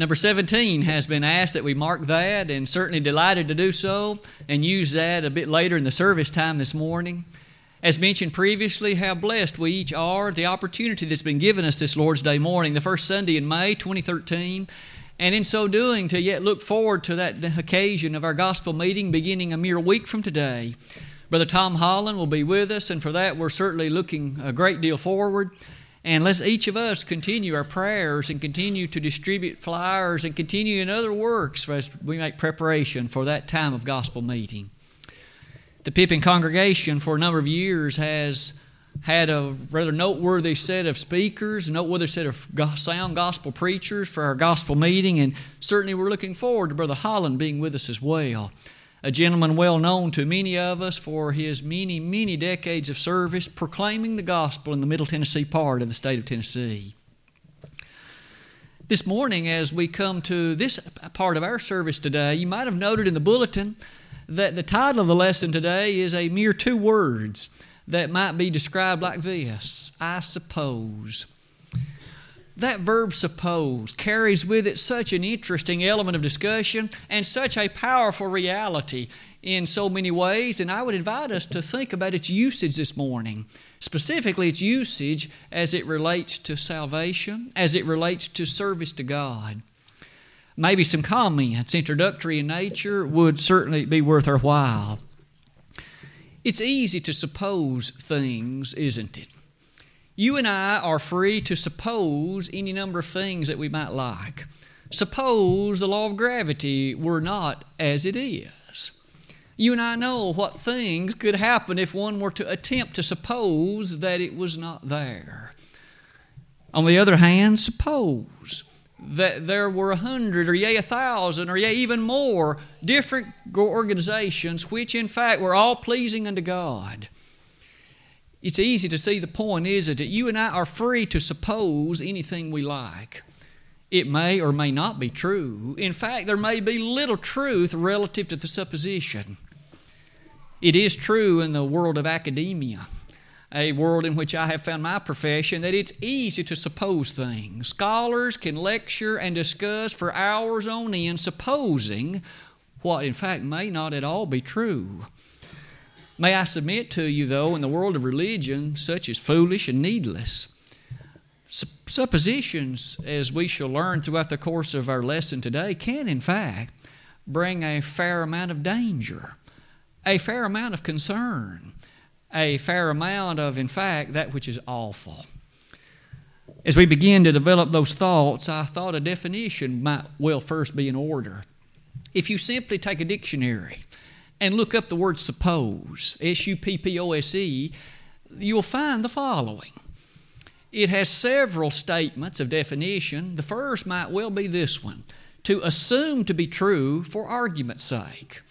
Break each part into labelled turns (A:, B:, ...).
A: Number 17 has been asked that we mark that, and certainly delighted to do so and use that a bit later in the service time this morning. As mentioned previously, how blessed we each are, the opportunity that's been given us this Lord's Day morning, the first Sunday in May 2013, and in so doing, to yet look forward to that occasion of our gospel meeting beginning a mere week from today. Brother Tom Holland will be with us, and for that, we're certainly looking a great deal forward. And let's each of us continue our prayers and continue to distribute flyers and continue in other works as we make preparation for that time of gospel meeting. The Pippin congregation for a number of years has had a rather noteworthy set of speakers, a noteworthy set of sound gospel preachers for our gospel meeting, and certainly we're looking forward to Brother Holland being with us as well a gentleman well known to many of us for his many, many decades of service proclaiming the gospel in the Middle Tennessee part of the state of Tennessee. This morning, as we come to this part of our service today, you might have noted in the bulletin that the title of the lesson today is a mere two words that might be described like this I suppose that verb suppose carries with it such an interesting element of discussion and such a powerful reality in so many ways. And I would invite us to think about its usage this morning, specifically its usage as it relates to salvation, as it relates to service to God. Maybe some comments, introductory in nature, would certainly be worth our while. It's easy to suppose things, isn't it? You and I are free to suppose any number of things that we might like. Suppose the law of gravity were not as it is. You and I know what things could happen if one were to attempt to suppose that it was not there. On the other hand, suppose that there were a hundred or yea a thousand or yea even more different organizations which in fact were all pleasing unto God it's easy to see the point is that you and I are free to suppose anything we like. It may or may not be true. In fact, there may be little truth relative to the supposition. It is true in the world of academia, a world in which I have found my profession, that it's easy to suppose things. Scholars can lecture and discuss for hours on end, supposing what in fact may not at all be true. May I submit to you, though, in the world of religion, such is foolish and needless. Suppositions, as we shall learn throughout the course of our lesson today, can in fact bring a fair amount of danger, a fair amount of concern, a fair amount of, in fact, that which is awful. As we begin to develop those thoughts, I thought a definition might well first be in order. If you simply take a dictionary and look up the word suppose, S U P P O S E, you'll find the following. It has several statements of definition. The first might well be this one to assume to be true for argument's sake.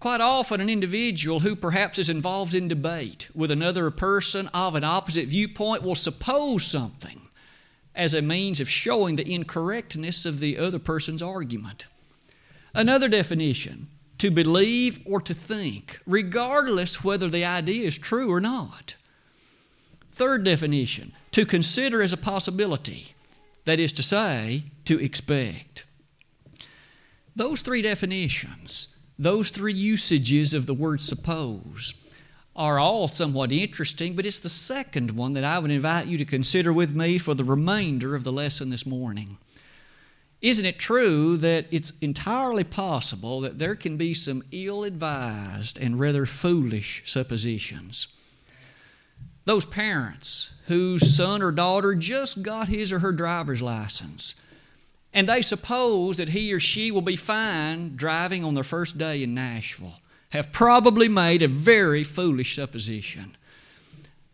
A: Quite often, an individual who perhaps is involved in debate with another person of an opposite viewpoint will suppose something as a means of showing the incorrectness of the other person's argument. Another definition to believe or to think, regardless whether the idea is true or not. Third definition, to consider as a possibility, that is to say, to expect. Those three definitions, those three usages of the word suppose, are all somewhat interesting, but it's the second one that I would invite you to consider with me for the remainder of the lesson this morning. Isn't it true that it's entirely possible that there can be some ill advised and rather foolish suppositions? Those parents whose son or daughter just got his or her driver's license and they suppose that he or she will be fine driving on their first day in Nashville have probably made a very foolish supposition.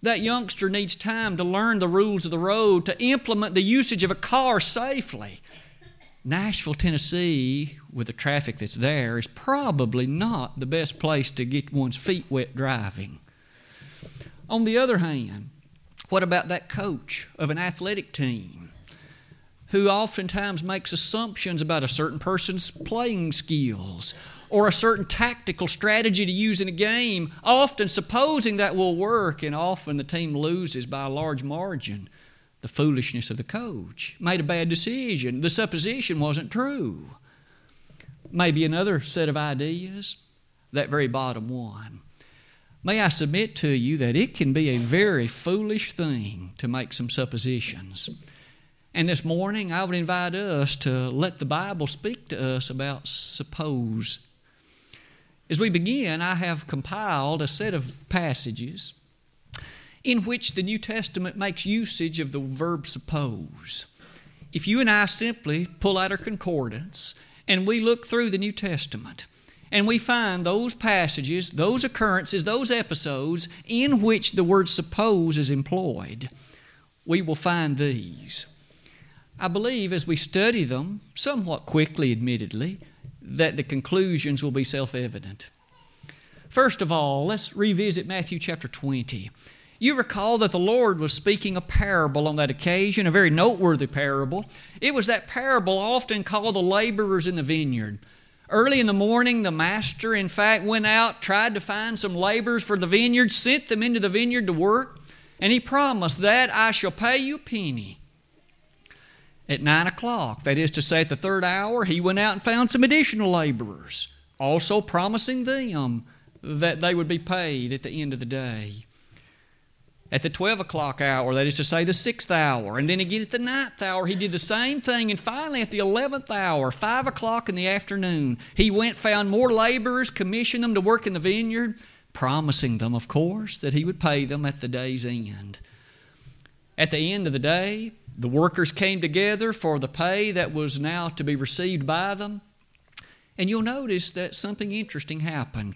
A: That youngster needs time to learn the rules of the road, to implement the usage of a car safely Nashville, Tennessee, with the traffic that's there, is probably not the best place to get one's feet wet driving. On the other hand, what about that coach of an athletic team who oftentimes makes assumptions about a certain person's playing skills or a certain tactical strategy to use in a game, often supposing that will work, and often the team loses by a large margin? The foolishness of the coach, made a bad decision. The supposition wasn't true. Maybe another set of ideas, that very bottom one. May I submit to you that it can be a very foolish thing to make some suppositions. And this morning, I would invite us to let the Bible speak to us about suppose. As we begin, I have compiled a set of passages in which the New Testament makes usage of the verb suppose. If you and I simply pull out our concordance and we look through the New Testament, and we find those passages, those occurrences, those episodes in which the word suppose is employed, we will find these. I believe as we study them, somewhat quickly, admittedly, that the conclusions will be self evident. First of all, let's revisit Matthew chapter 20. You recall that the Lord was speaking a parable on that occasion, a very noteworthy parable. It was that parable often called the laborers in the vineyard. Early in the morning, the master, in fact, went out, tried to find some laborers for the vineyard, sent them into the vineyard to work, and he promised that I shall pay you a penny. At nine o'clock, that is to say, at the third hour, he went out and found some additional laborers, also promising them that they would be paid at the end of the day at the 12 o'clock hour, that is to say, the sixth hour. And then again at the ninth hour, he did the same thing. And finally, at the 11th hour, 5 o'clock in the afternoon, he went, found more laborers, commissioned them to work in the vineyard, promising them, of course, that he would pay them at the day's end. At the end of the day, the workers came together for the pay that was now to be received by them. And you'll notice that something interesting happened.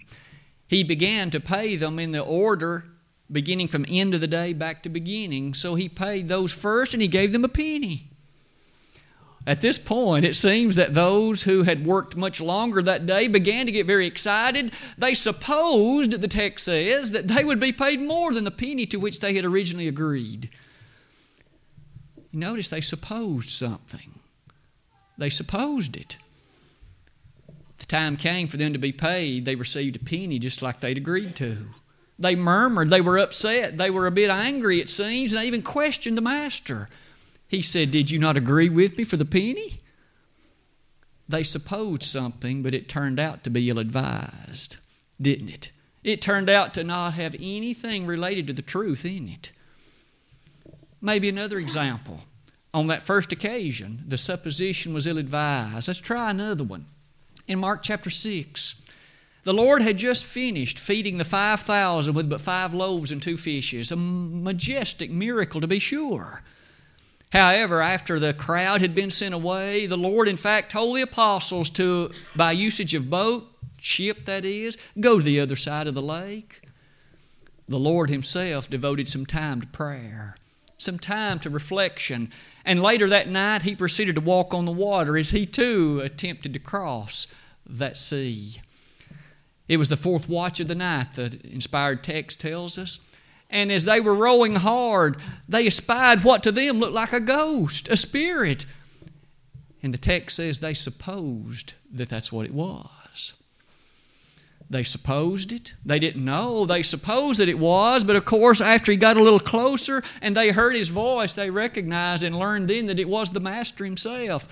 A: He began to pay them in the order beginning from end of the day back to beginning. So he paid those first and he gave them a penny. At this point, it seems that those who had worked much longer that day began to get very excited. They supposed, the text says, that they would be paid more than the penny to which they had originally agreed. Notice they supposed something. They supposed it. The time came for them to be paid, they received a penny just like they'd agreed to. They murmured. They were upset. They were a bit angry, it seems, and they even questioned the master. He said, Did you not agree with me for the penny? They supposed something, but it turned out to be ill advised, didn't it? It turned out to not have anything related to the truth in it. Maybe another example. On that first occasion, the supposition was ill advised. Let's try another one. In Mark chapter 6, the Lord had just finished feeding the 5,000 with but five loaves and two fishes, a majestic miracle to be sure. However, after the crowd had been sent away, the Lord, in fact, told the apostles to, by usage of boat, ship that is, go to the other side of the lake. The Lord Himself devoted some time to prayer, some time to reflection, and later that night He proceeded to walk on the water as He too attempted to cross that sea. It was the fourth watch of the night, the inspired text tells us. And as they were rowing hard, they espied what to them looked like a ghost, a spirit. And the text says they supposed that that's what it was. They supposed it. They didn't know. They supposed that it was. But of course, after he got a little closer and they heard his voice, they recognized and learned then that it was the Master himself.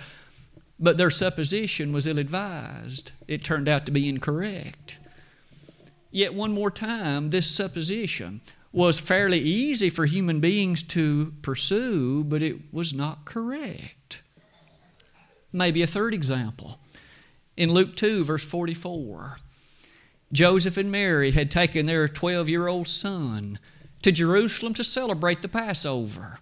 A: But their supposition was ill advised. It turned out to be incorrect. Yet, one more time, this supposition was fairly easy for human beings to pursue, but it was not correct. Maybe a third example. In Luke 2, verse 44, Joseph and Mary had taken their 12 year old son to Jerusalem to celebrate the Passover.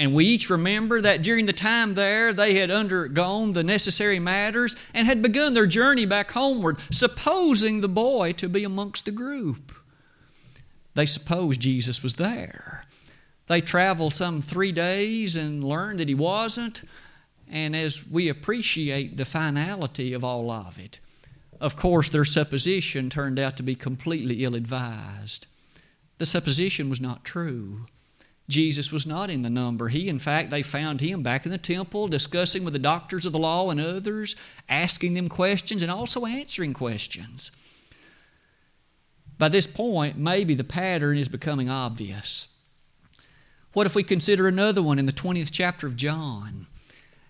A: And we each remember that during the time there, they had undergone the necessary matters and had begun their journey back homeward, supposing the boy to be amongst the group. They supposed Jesus was there. They traveled some three days and learned that he wasn't. And as we appreciate the finality of all of it, of course, their supposition turned out to be completely ill advised. The supposition was not true. Jesus was not in the number. He, in fact, they found him back in the temple discussing with the doctors of the law and others, asking them questions and also answering questions. By this point, maybe the pattern is becoming obvious. What if we consider another one in the 20th chapter of John?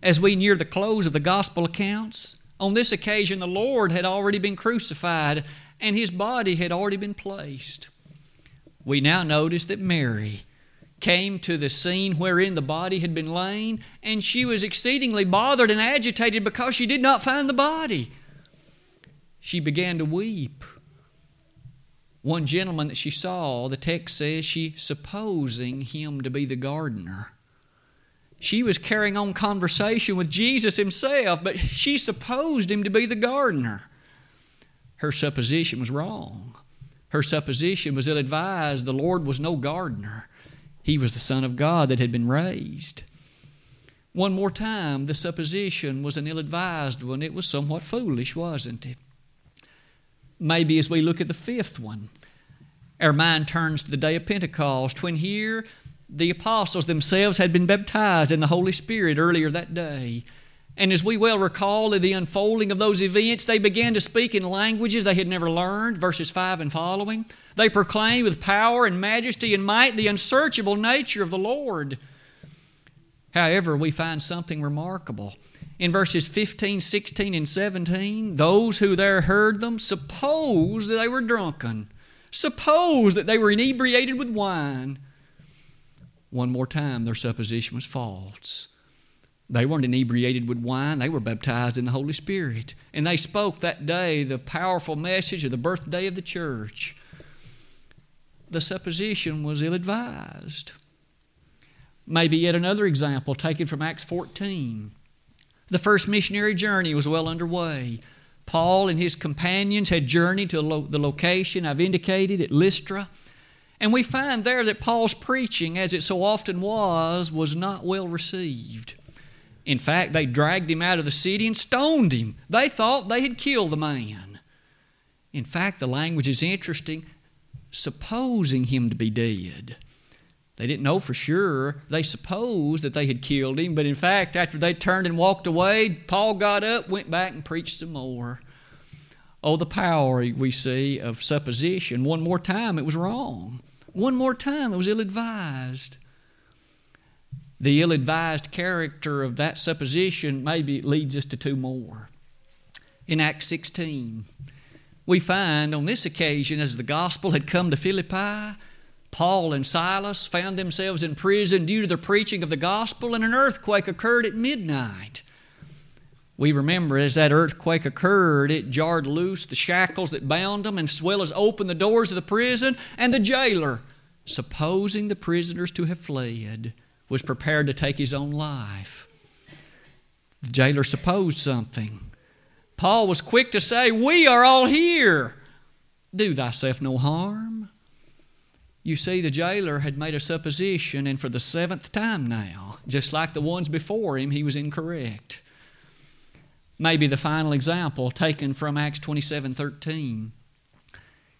A: As we near the close of the gospel accounts, on this occasion the Lord had already been crucified and his body had already been placed. We now notice that Mary came to the scene wherein the body had been lain, and she was exceedingly bothered and agitated because she did not find the body. She began to weep. One gentleman that she saw, the text says, she supposing him to be the gardener. She was carrying on conversation with Jesus himself, but she supposed him to be the gardener. Her supposition was wrong. Her supposition was ill advised. The Lord was no gardener, He was the Son of God that had been raised. One more time, the supposition was an ill advised one. It was somewhat foolish, wasn't it? Maybe as we look at the fifth one, our mind turns to the day of Pentecost when here the apostles themselves had been baptized in the Holy Spirit earlier that day. And as we well recall in the unfolding of those events, they began to speak in languages they had never learned, verses 5 and following. They proclaimed with power and majesty and might the unsearchable nature of the Lord. However, we find something remarkable in verses 15, 16, and 17, those who there heard them supposed that they were drunken, supposed that they were inebriated with wine. One more time, their supposition was false. They weren't inebriated with wine, they were baptized in the Holy Spirit. And they spoke that day the powerful message of the birthday of the church. The supposition was ill advised. Maybe yet another example taken from Acts 14. The first missionary journey was well underway. Paul and his companions had journeyed to the location I've indicated at Lystra. And we find there that Paul's preaching, as it so often was, was not well received. In fact, they dragged him out of the city and stoned him. They thought they had killed the man. In fact, the language is interesting supposing him to be dead. They didn't know for sure. They supposed that they had killed him, but in fact, after they turned and walked away, Paul got up, went back, and preached some more. Oh, the power we see of supposition. One more time, it was wrong. One more time, it was ill advised. The ill advised character of that supposition maybe leads us to two more. In Acts 16, we find on this occasion, as the gospel had come to Philippi, Paul and Silas found themselves in prison due to the preaching of the gospel, and an earthquake occurred at midnight. We remember as that earthquake occurred, it jarred loose the shackles that bound them, as well as opened the doors of the prison, and the jailer, supposing the prisoners to have fled, was prepared to take his own life. The jailer supposed something. Paul was quick to say, We are all here. Do thyself no harm. You see, the jailer had made a supposition, and for the seventh time now, just like the ones before him, he was incorrect. Maybe the final example taken from Acts 27 13.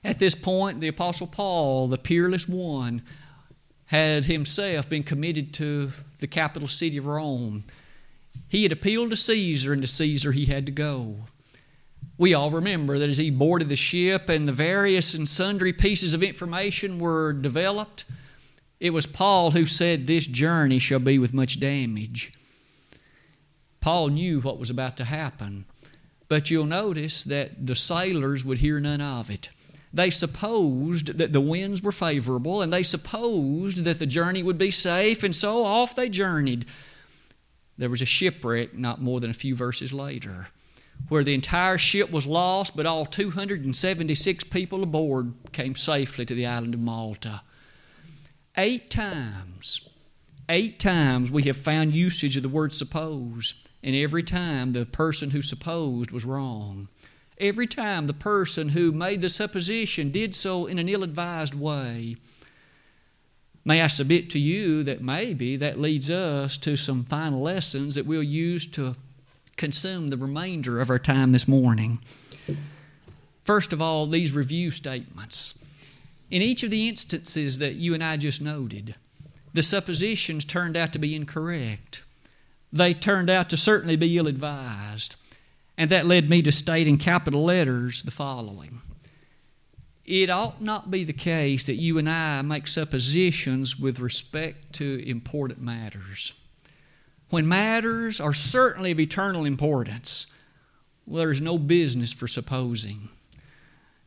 A: At this point, the Apostle Paul, the peerless one, had himself been committed to the capital city of Rome. He had appealed to Caesar, and to Caesar he had to go. We all remember that as he boarded the ship and the various and sundry pieces of information were developed, it was Paul who said, This journey shall be with much damage. Paul knew what was about to happen, but you'll notice that the sailors would hear none of it. They supposed that the winds were favorable and they supposed that the journey would be safe, and so off they journeyed. There was a shipwreck not more than a few verses later where the entire ship was lost, but all 276 people aboard came safely to the island of Malta. Eight times, eight times we have found usage of the word suppose, and every time the person who supposed was wrong. Every time the person who made the supposition did so in an ill advised way. May I submit to you that maybe that leads us to some final lessons that we'll use to consume the remainder of our time this morning. First of all, these review statements. In each of the instances that you and I just noted, the suppositions turned out to be incorrect. They turned out to certainly be ill advised. And that led me to state in capital letters the following it ought not be the case that you and I make suppositions with respect to important matters. When matters are certainly of eternal importance, well, there's no business for supposing.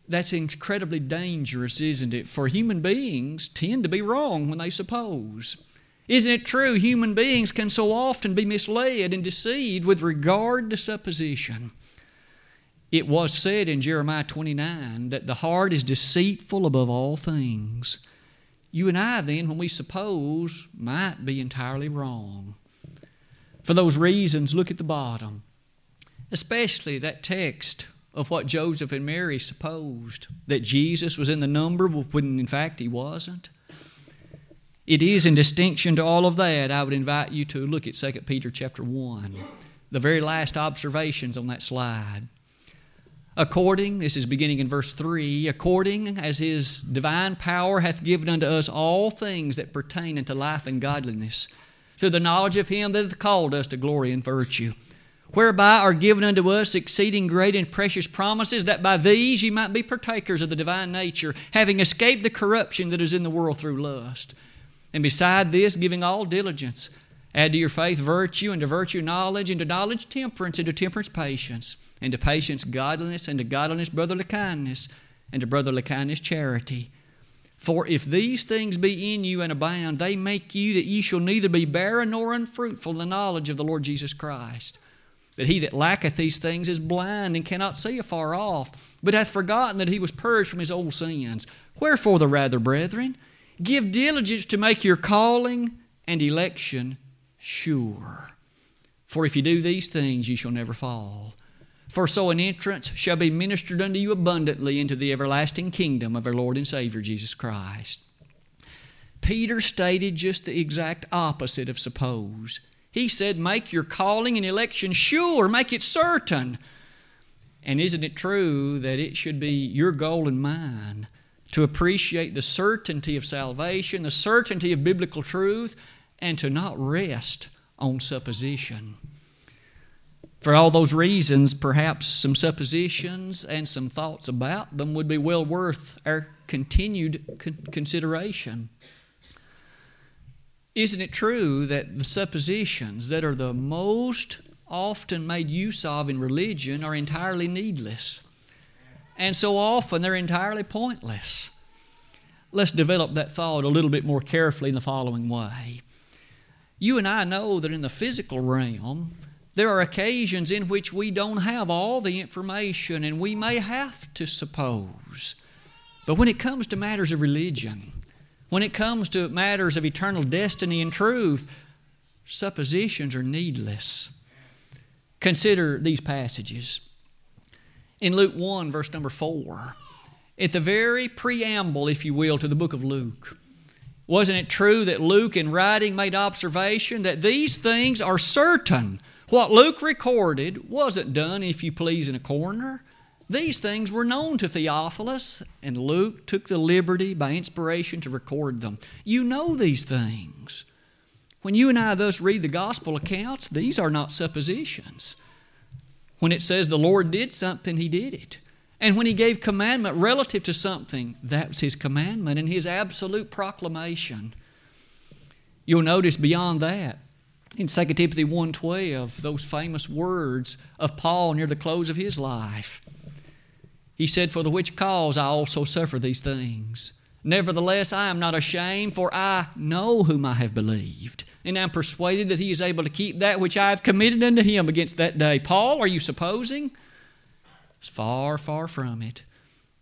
A: That's incredibly dangerous, isn't it? For human beings tend to be wrong when they suppose. Isn't it true? Human beings can so often be misled and deceived with regard to supposition. It was said in Jeremiah 29 that the heart is deceitful above all things. You and I, then, when we suppose, might be entirely wrong. For those reasons, look at the bottom, especially that text of what Joseph and Mary supposed that Jesus was in the number when in fact he wasn't. It is in distinction to all of that, I would invite you to look at 2 Peter chapter 1, the very last observations on that slide according, this is beginning in verse 3, according as his divine power hath given unto us all things that pertain unto life and godliness, through the knowledge of him that hath called us to glory and virtue, whereby are given unto us exceeding great and precious promises, that by these ye might be partakers of the divine nature, having escaped the corruption that is in the world through lust. And beside this, giving all diligence, add to your faith virtue, and to virtue knowledge, and to knowledge temperance, and to temperance patience and to patience godliness, and to godliness brotherly kindness, and to brotherly kindness charity. For if these things be in you and abound, they make you that ye shall neither be barren nor unfruitful in the knowledge of the Lord Jesus Christ. That he that lacketh these things is blind and cannot see afar off, but hath forgotten that he was purged from his old sins. Wherefore, the rather, brethren, give diligence to make your calling and election sure. For if you do these things, you shall never fall. For so an entrance shall be ministered unto you abundantly into the everlasting kingdom of our Lord and Savior Jesus Christ. Peter stated just the exact opposite of suppose. He said, Make your calling and election sure, make it certain. And isn't it true that it should be your goal and mine to appreciate the certainty of salvation, the certainty of biblical truth, and to not rest on supposition? For all those reasons, perhaps some suppositions and some thoughts about them would be well worth our continued consideration. Isn't it true that the suppositions that are the most often made use of in religion are entirely needless? And so often they're entirely pointless. Let's develop that thought a little bit more carefully in the following way. You and I know that in the physical realm, there are occasions in which we don't have all the information and we may have to suppose. But when it comes to matters of religion, when it comes to matters of eternal destiny and truth, suppositions are needless. Consider these passages. In Luke 1, verse number 4, at the very preamble, if you will, to the book of Luke, wasn't it true that Luke, in writing, made observation that these things are certain? What Luke recorded wasn't done, if you please, in a corner. These things were known to Theophilus, and Luke took the liberty by inspiration to record them. You know these things. When you and I thus read the gospel accounts, these are not suppositions. When it says the Lord did something, He did it. And when He gave commandment relative to something, that was His commandment and His absolute proclamation. You'll notice beyond that, in 2 Timothy 1.12, those famous words of Paul near the close of his life. He said, For the which cause I also suffer these things. Nevertheless, I am not ashamed, for I know whom I have believed, and I am persuaded that he is able to keep that which I have committed unto him against that day. Paul, are you supposing? It's far, far from it.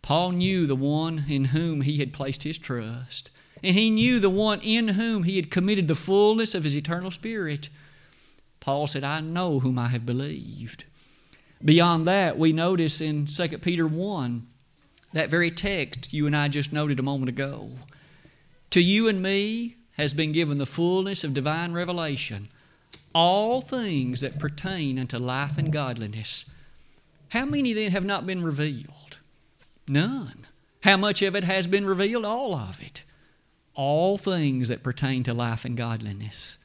A: Paul knew the one in whom he had placed his trust and he knew the one in whom he had committed the fullness of his eternal spirit. Paul said, I know whom I have believed. Beyond that, we notice in 2 Peter 1, that very text you and I just noted a moment ago. To you and me has been given the fullness of divine revelation, all things that pertain unto life and godliness. How many then have not been revealed? None. How much of it has been revealed? All of it all things that pertain to life and godliness.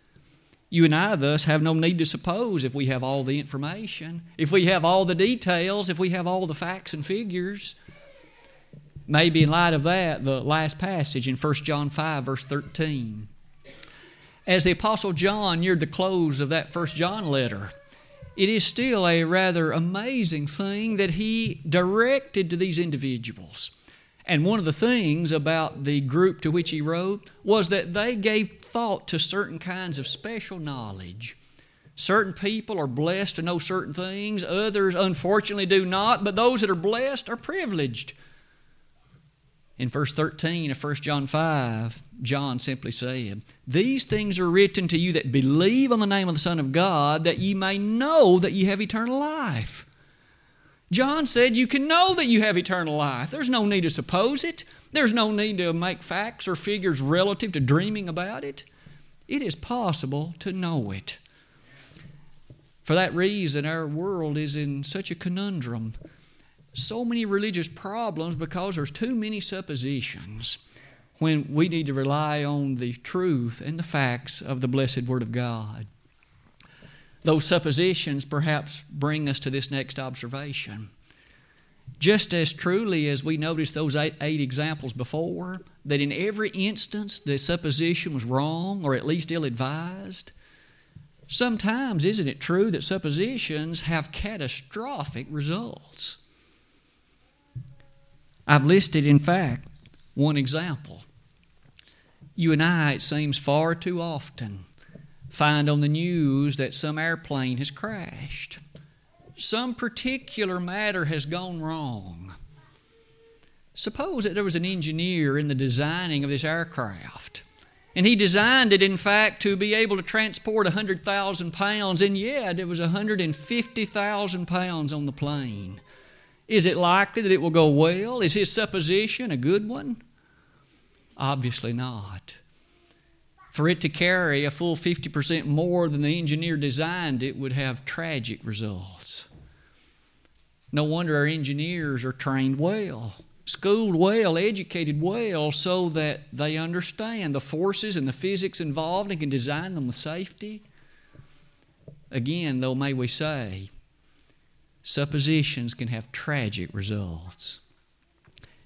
A: You and I, thus, have no need to suppose if we have all the information, if we have all the details, if we have all the facts and figures. Maybe in light of that, the last passage in 1 John 5, verse 13. As the Apostle John neared the close of that 1 John letter, it is still a rather amazing thing that he directed to these individuals. And one of the things about the group to which he wrote was that they gave thought to certain kinds of special knowledge. Certain people are blessed to know certain things, others unfortunately do not, but those that are blessed are privileged. In verse 13 of 1 John 5, John simply said, These things are written to you that believe on the name of the Son of God, that ye may know that ye have eternal life. John said you can know that you have eternal life. There's no need to suppose it. There's no need to make facts or figures relative to dreaming about it. It is possible to know it. For that reason, our world is in such a conundrum. So many religious problems because there's too many suppositions when we need to rely on the truth and the facts of the blessed Word of God. Those suppositions perhaps bring us to this next observation. Just as truly as we noticed those eight, eight, examples before, that in every instance the supposition was wrong or at least ill advised, sometimes isn't it true that suppositions have catastrophic results? I've listed, in fact, one example. You and I, it seems far too often, find on the news that some airplane has crashed. Some particular matter has gone wrong. Suppose that there was an engineer in the designing of this aircraft. And he designed it, in fact, to be able to transport 100,000 pounds, and yet it was 150,000 pounds on the plane. Is it likely that it will go well? Is his supposition a good one? Obviously not. For it to carry a full 50% more than the engineer designed it would have tragic results. No wonder our engineers are trained well, schooled well, educated well, so that they understand the forces and the physics involved and can design them with safety. Again, though, may we say, suppositions can have tragic results.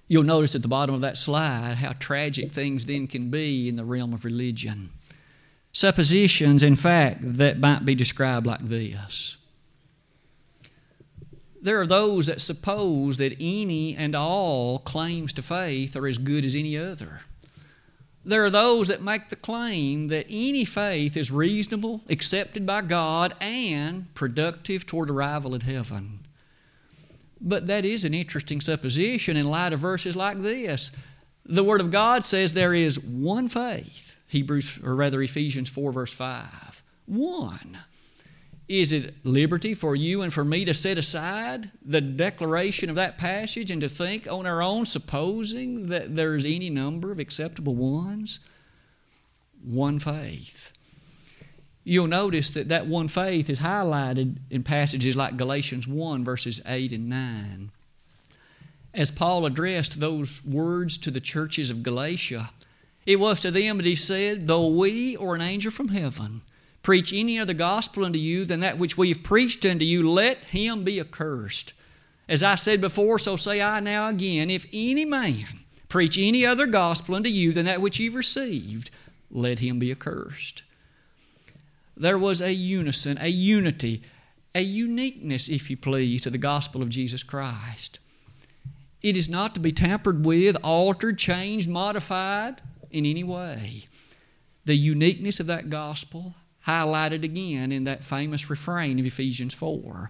A: You'll notice at the bottom of that slide how tragic things then can be in the realm of religion. Suppositions, in fact, that might be described like this. There are those that suppose that any and all claims to faith are as good as any other. There are those that make the claim that any faith is reasonable, accepted by God, and productive toward arrival at heaven. But that is an interesting supposition in light of verses like this. The Word of God says there is one faith. Hebrews, or rather Ephesians 4, verse 5. One. Is it liberty for you and for me to set aside the declaration of that passage and to think on our own, supposing that there's any number of acceptable ones? One faith. You'll notice that that one faith is highlighted in passages like Galatians 1, verses 8 and 9. As Paul addressed those words to the churches of Galatia, it was to them that he said, Though we or an angel from heaven preach any other gospel unto you than that which we have preached unto you, let him be accursed. As I said before, so say I now again, if any man preach any other gospel unto you than that which you've received, let him be accursed there was a unison, a unity, a uniqueness, if you please, to the gospel of Jesus Christ. It is not to be tampered with, altered, changed, modified in any way. The uniqueness of that gospel highlighted again in that famous refrain of Ephesians 4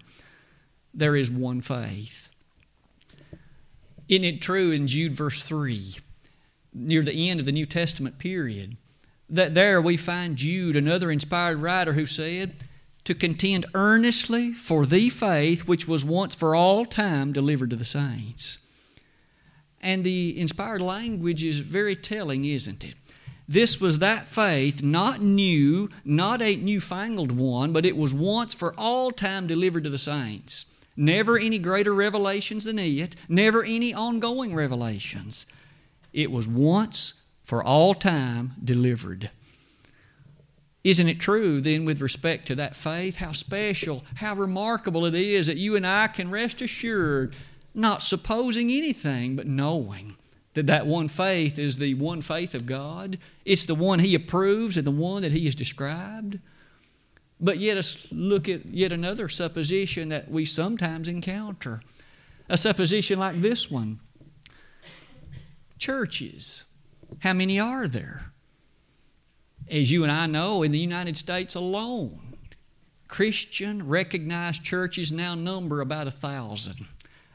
A: there is one faith. Isn't it true in Jude verse 3, near the end of the New Testament period? that there we find Jude, another inspired writer, who said, To contend earnestly for the faith which was once for all time delivered to the saints. And the inspired language is very telling, isn't it? This was that faith, not new, not a newfangled one, but it was once for all time delivered to the saints. Never any greater revelations than it, never any ongoing revelations. It was once for all time delivered. Isn't it true then, with respect to that faith, how special, how remarkable it is that you and I can rest assured not supposing anything, but knowing that that one faith is the one faith of God. It's the one He approves and the one that He has described. But yet, us look at yet another supposition that we sometimes encounter. A supposition like this one churches. How many are there? As you and I know, in the United States alone, Christian recognized churches now number about a thousand.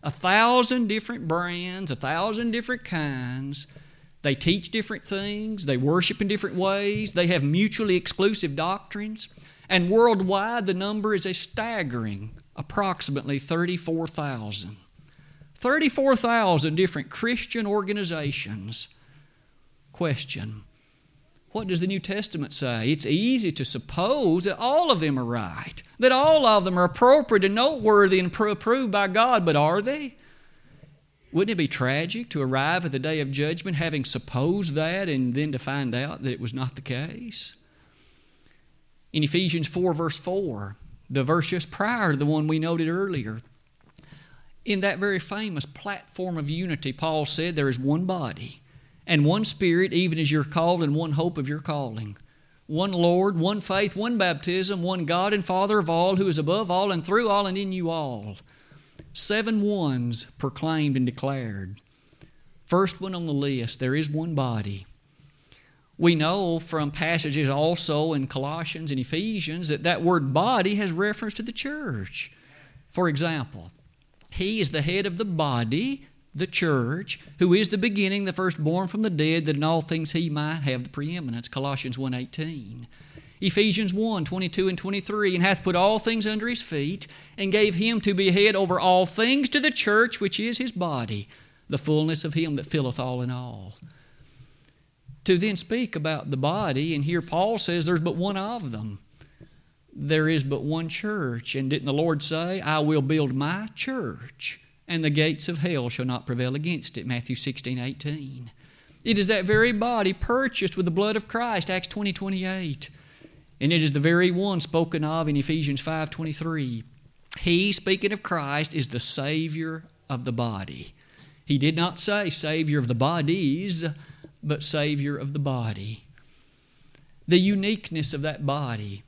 A: A thousand different brands, a thousand different kinds. They teach different things, they worship in different ways, they have mutually exclusive doctrines. And worldwide, the number is a staggering approximately 34,000. 34,000 different Christian organizations. Question What does the New Testament say? It's easy to suppose that all of them are right, that all of them are appropriate and noteworthy and approved by God, but are they? Wouldn't it be tragic to arrive at the day of judgment having supposed that and then to find out that it was not the case? in Ephesians 4, verse 4, the verse just prior to the one we noted earlier. In that very famous platform of unity, Paul said, There is one body and one Spirit, even as you're called, and one hope of your calling. One Lord, one faith, one baptism, one God and Father of all, who is above all and through all and in you all. Seven ones proclaimed and declared. First one on the list there is one body. We know from passages also in Colossians and Ephesians that that word body has reference to the church. For example, He is the head of the body, the church, who is the beginning, the firstborn from the dead, that in all things He might have the preeminence. Colossians 1.18. Ephesians 1 22 and 23, and hath put all things under his feet, and gave him to be head over all things to the church, which is his body, the fullness of him that filleth all in all to then speak about the body, and here Paul says there's but one of them. There is but one church. And didn't the Lord say, I will build my church, and the gates of hell shall not prevail against it? Matthew 16, 18. It is that very body purchased with the blood of Christ, Acts 20, 28. And it is the very one spoken of in Ephesians 5, 23. He, speaking of Christ, is the Savior of the body. He did not say Savior of the bodies, but Savior of the body. The uniqueness of that body.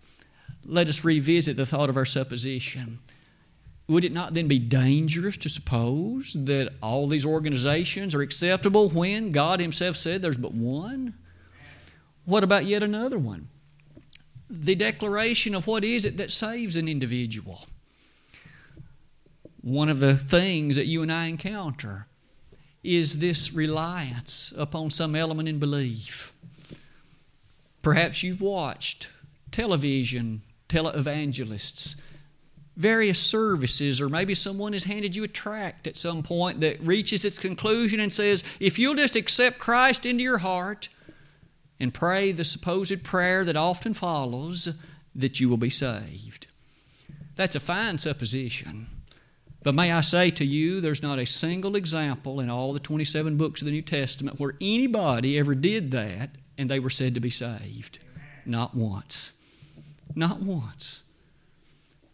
A: Let us revisit the thought of our supposition. Would it not then be dangerous to suppose that all these organizations are acceptable when God Himself said there's but one? What about yet another one? The declaration of what is it that saves an individual. One of the things that you and I encounter is this reliance upon some element in belief. Perhaps you've watched television televangelists, various services, or maybe someone has handed you a tract at some point that reaches its conclusion and says, if you'll just accept Christ into your heart and pray the supposed prayer that often follows, that you will be saved. That's a fine supposition. But may I say to you, there's not a single example in all the 27 books of the New Testament where anybody ever did that and they were said to be saved. Not once. Not once.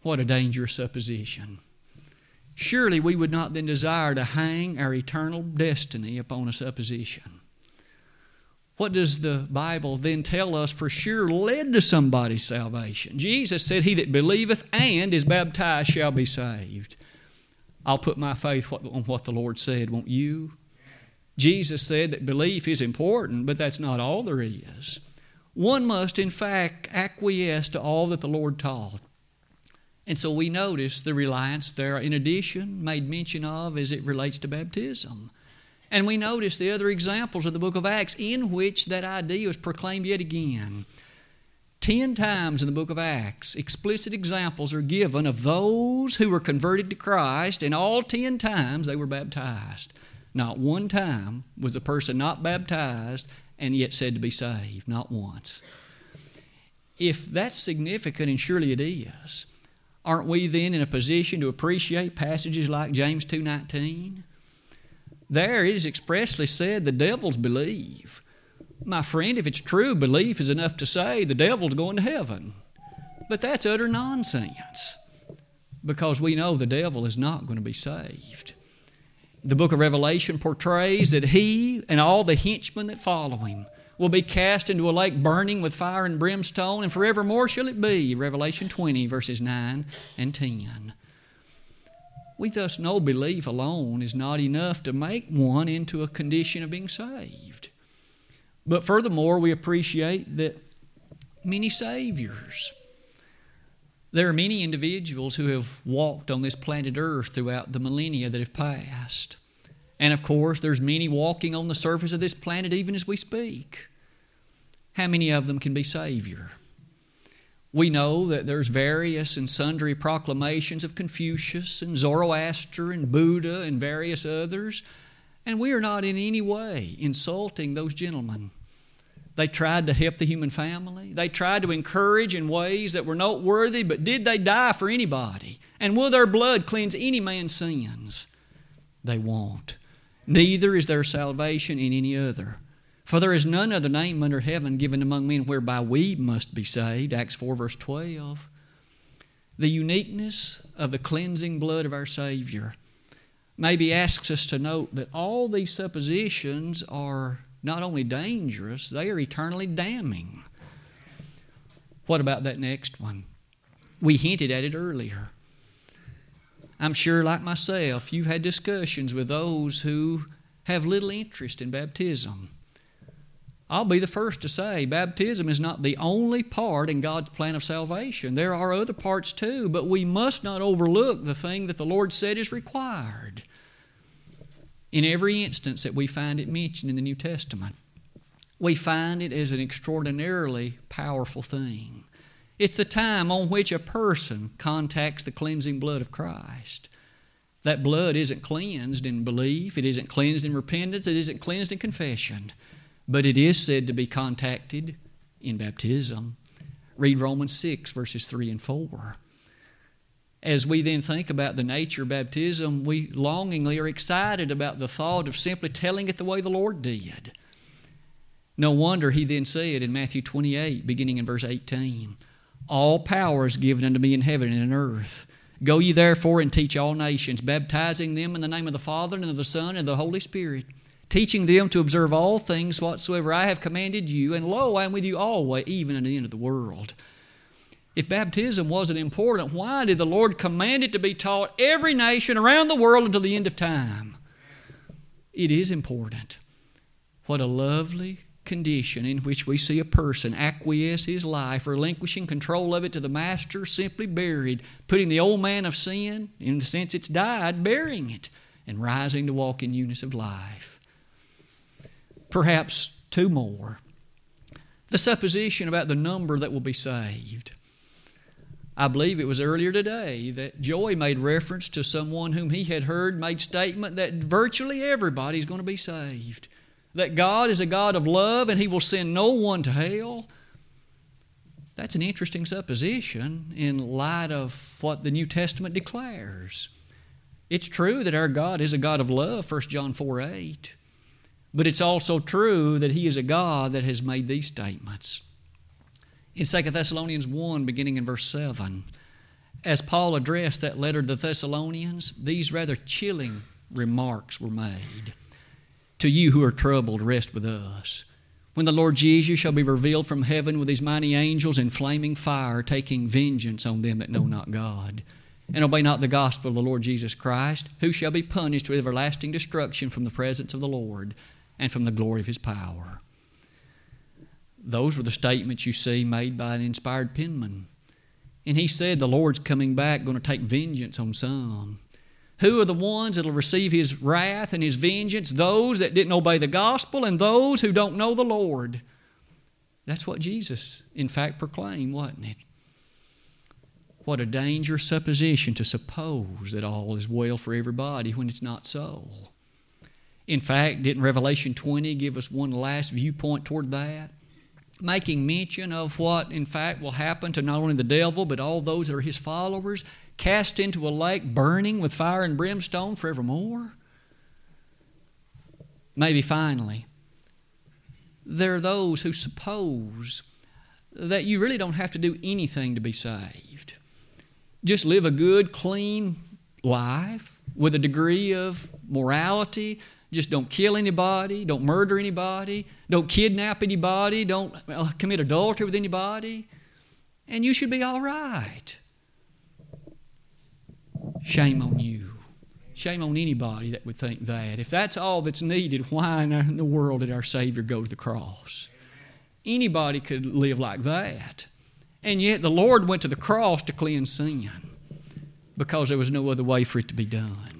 A: What a dangerous supposition. Surely we would not then desire to hang our eternal destiny upon a supposition. What does the Bible then tell us for sure led to somebody's salvation? Jesus said, He that believeth and is baptized shall be saved. I'll put my faith on what the Lord said, won't you? Jesus said that belief is important, but that's not all there is. One must, in fact, acquiesce to all that the Lord taught. And so we notice the reliance there, in addition, made mention of as it relates to baptism. And we notice the other examples of the book of Acts in which that idea was proclaimed yet again. Ten times in the book of Acts, explicit examples are given of those who were converted to Christ, and all ten times they were baptized. Not one time was a person not baptized and yet said to be saved. Not once. If that's significant, and surely it is, aren't we then in a position to appreciate passages like James 2.19? There it is expressly said the devils believe my friend, if it's true, belief is enough to say the devil's going to heaven. But that's utter nonsense because we know the devil is not going to be saved. The book of Revelation portrays that he and all the henchmen that follow him will be cast into a lake burning with fire and brimstone, and forevermore shall it be. Revelation 20, verses 9 and 10. We thus know belief alone is not enough to make one into a condition of being saved. But furthermore, we appreciate that many Saviors. There are many individuals who have walked on this planet Earth throughout the millennia that have passed. And of course, there's many walking on the surface of this planet even as we speak. How many of them can be Savior? We know that there's various and sundry proclamations of Confucius and Zoroaster and Buddha and various others, and we are not in any way insulting those gentlemen. They tried to help the human family. They tried to encourage in ways that were noteworthy, but did they die for anybody? And will their blood cleanse any man's sins? They won't neither is there salvation in any other. For there is none other name under heaven given among men whereby we must be saved. Acts 4, verse 12. The uniqueness of the cleansing blood of our Savior maybe asks us to note that all these suppositions are not only dangerous, they are eternally damning. What about that next one? We hinted at it earlier. I'm sure, like myself, you've had discussions with those who have little interest in baptism. I'll be the first to say baptism is not the only part in God's plan of salvation. There are other parts too, but we must not overlook the thing that the Lord said is required. In every instance that we find it mentioned in the New Testament, we find it as an extraordinarily powerful thing. It's the time on which a person contacts the cleansing blood of Christ. That blood isn't cleansed in belief, it isn't cleansed in repentance, it isn't cleansed in confession, but it is said to be contacted in baptism. Read Romans 6, verses 3 and 4. As we then think about the nature of baptism, we longingly are excited about the thought of simply telling it the way the Lord did. No wonder he then said in Matthew 28, beginning in verse 18, all power is given unto me in heaven and in earth. Go ye therefore and teach all nations, baptizing them in the name of the Father and of the Son and of the Holy Spirit, teaching them to observe all things whatsoever I have commanded you, and lo, I am with you always, even unto the end of the world. If baptism wasn't important, why did the Lord command it to be taught every nation around the world until the end of time? It is important. What a lovely, condition in which we see a person acquiesce his life, relinquishing control of it to the Master, simply buried, putting the old man of sin, in the sense it's died, burying it, and rising to walk in newness of life. Perhaps two more. The supposition about the number that will be saved. I believe it was earlier today that Joy made reference to someone whom he had heard made statement that virtually everybody's going to be saved that God is a God of love and He will send no one to hell. That's an interesting supposition in light of what the New Testament declares. It's true that our God is a God of love, 1 John 4 8. But it's also true that He is a God that has made these statements. In 2 Thessalonians 1, beginning in verse 7, as Paul addressed that letter to the Thessalonians, these rather chilling remarks were made. To you who are troubled, rest with us. When the Lord Jesus shall be revealed from heaven with his mighty angels in flaming fire, taking vengeance on them that know not God, and obey not the gospel of the Lord Jesus Christ, who shall be punished with everlasting destruction from the presence of the Lord and from the glory of his power. Those were the statements you see made by an inspired penman. And he said, The Lord's coming back, going to take vengeance on some. Who are the ones that will receive his wrath and his vengeance? Those that didn't obey the gospel and those who don't know the Lord. That's what Jesus, in fact, proclaimed, wasn't it? What a dangerous supposition to suppose that all is well for everybody when it's not so. In fact, didn't Revelation 20 give us one last viewpoint toward that? Making mention of what, in fact, will happen to not only the devil, but all those that are his followers cast into a lake burning with fire and brimstone forevermore? Maybe finally, there are those who suppose that you really don't have to do anything to be saved. Just live a good, clean life, with a degree of morality. Just don't kill anybody, don't murder anybody, don't kidnap anybody, don't uh, commit adultery with anybody, and you should be all right. Shame on you. Shame on anybody that would think that. If that's all that's needed, why in the world did our Savior go to the cross? Anybody could live like that. And yet the Lord went to the cross to cleanse sin because there was no other way for it to be done.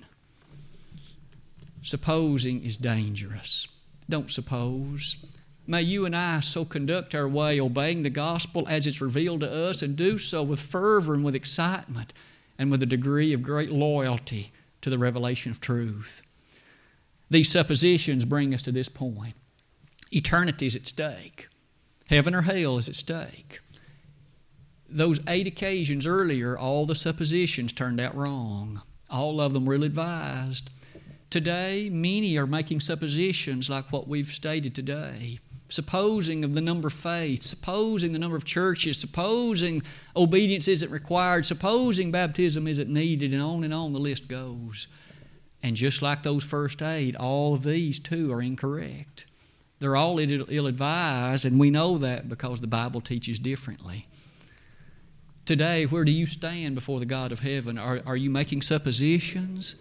A: Supposing is dangerous. Don't suppose. May you and I so conduct our way, obeying the gospel as it's revealed to us, and do so with fervor and with excitement and with a degree of great loyalty to the revelation of truth. These suppositions bring us to this point eternity is at stake, heaven or hell is at stake. Those eight occasions earlier, all the suppositions turned out wrong. All of them were ill advised. Today, many are making suppositions like what we've stated today supposing of the number of faith, supposing the number of churches, supposing obedience isn't required, supposing baptism isn't needed, and on and on the list goes. And just like those first eight, all of these too are incorrect. They're all ill advised, and we know that because the Bible teaches differently. Today, where do you stand before the God of heaven? Are, are you making suppositions?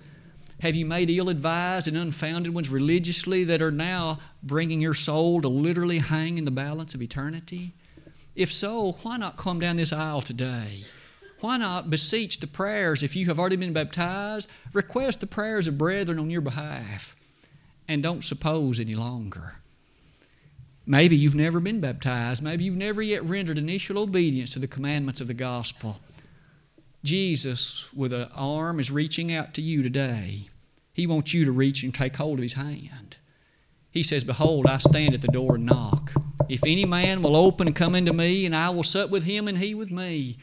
A: Have you made ill advised and unfounded ones religiously that are now bringing your soul to literally hang in the balance of eternity? If so, why not come down this aisle today? Why not beseech the prayers, if you have already been baptized, request the prayers of brethren on your behalf, and don't suppose any longer. Maybe you've never been baptized. Maybe you've never yet rendered initial obedience to the commandments of the gospel. Jesus, with an arm, is reaching out to you today. He wants you to reach and take hold of his hand. He says, Behold, I stand at the door and knock. If any man will open and come into me, and I will sup with him and he with me.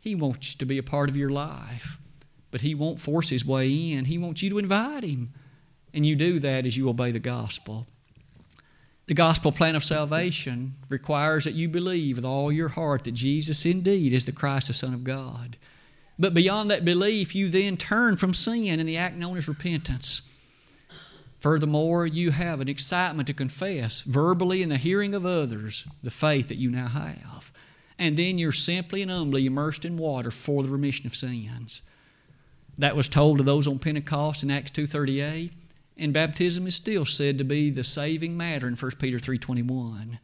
A: He wants you to be a part of your life, but he won't force his way in. He wants you to invite him. And you do that as you obey the gospel. The gospel plan of salvation requires that you believe with all your heart that Jesus indeed is the Christ, the Son of God. But beyond that belief, you then turn from sin in the act known as repentance. Furthermore, you have an excitement to confess verbally in the hearing of others the faith that you now have. And then you're simply and humbly immersed in water for the remission of sins. That was told to those on Pentecost in Acts 2:38, and baptism is still said to be the saving matter in 1 Peter 3:21.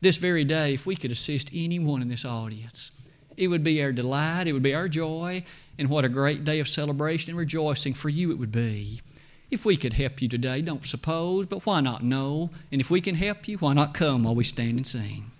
A: This very day, if we could assist anyone in this audience, it would be our delight, it would be our joy, and what a great day of celebration and rejoicing for you it would be. If we could help you today, don't suppose, but why not know? And if we can help you, why not come while we stand and sing?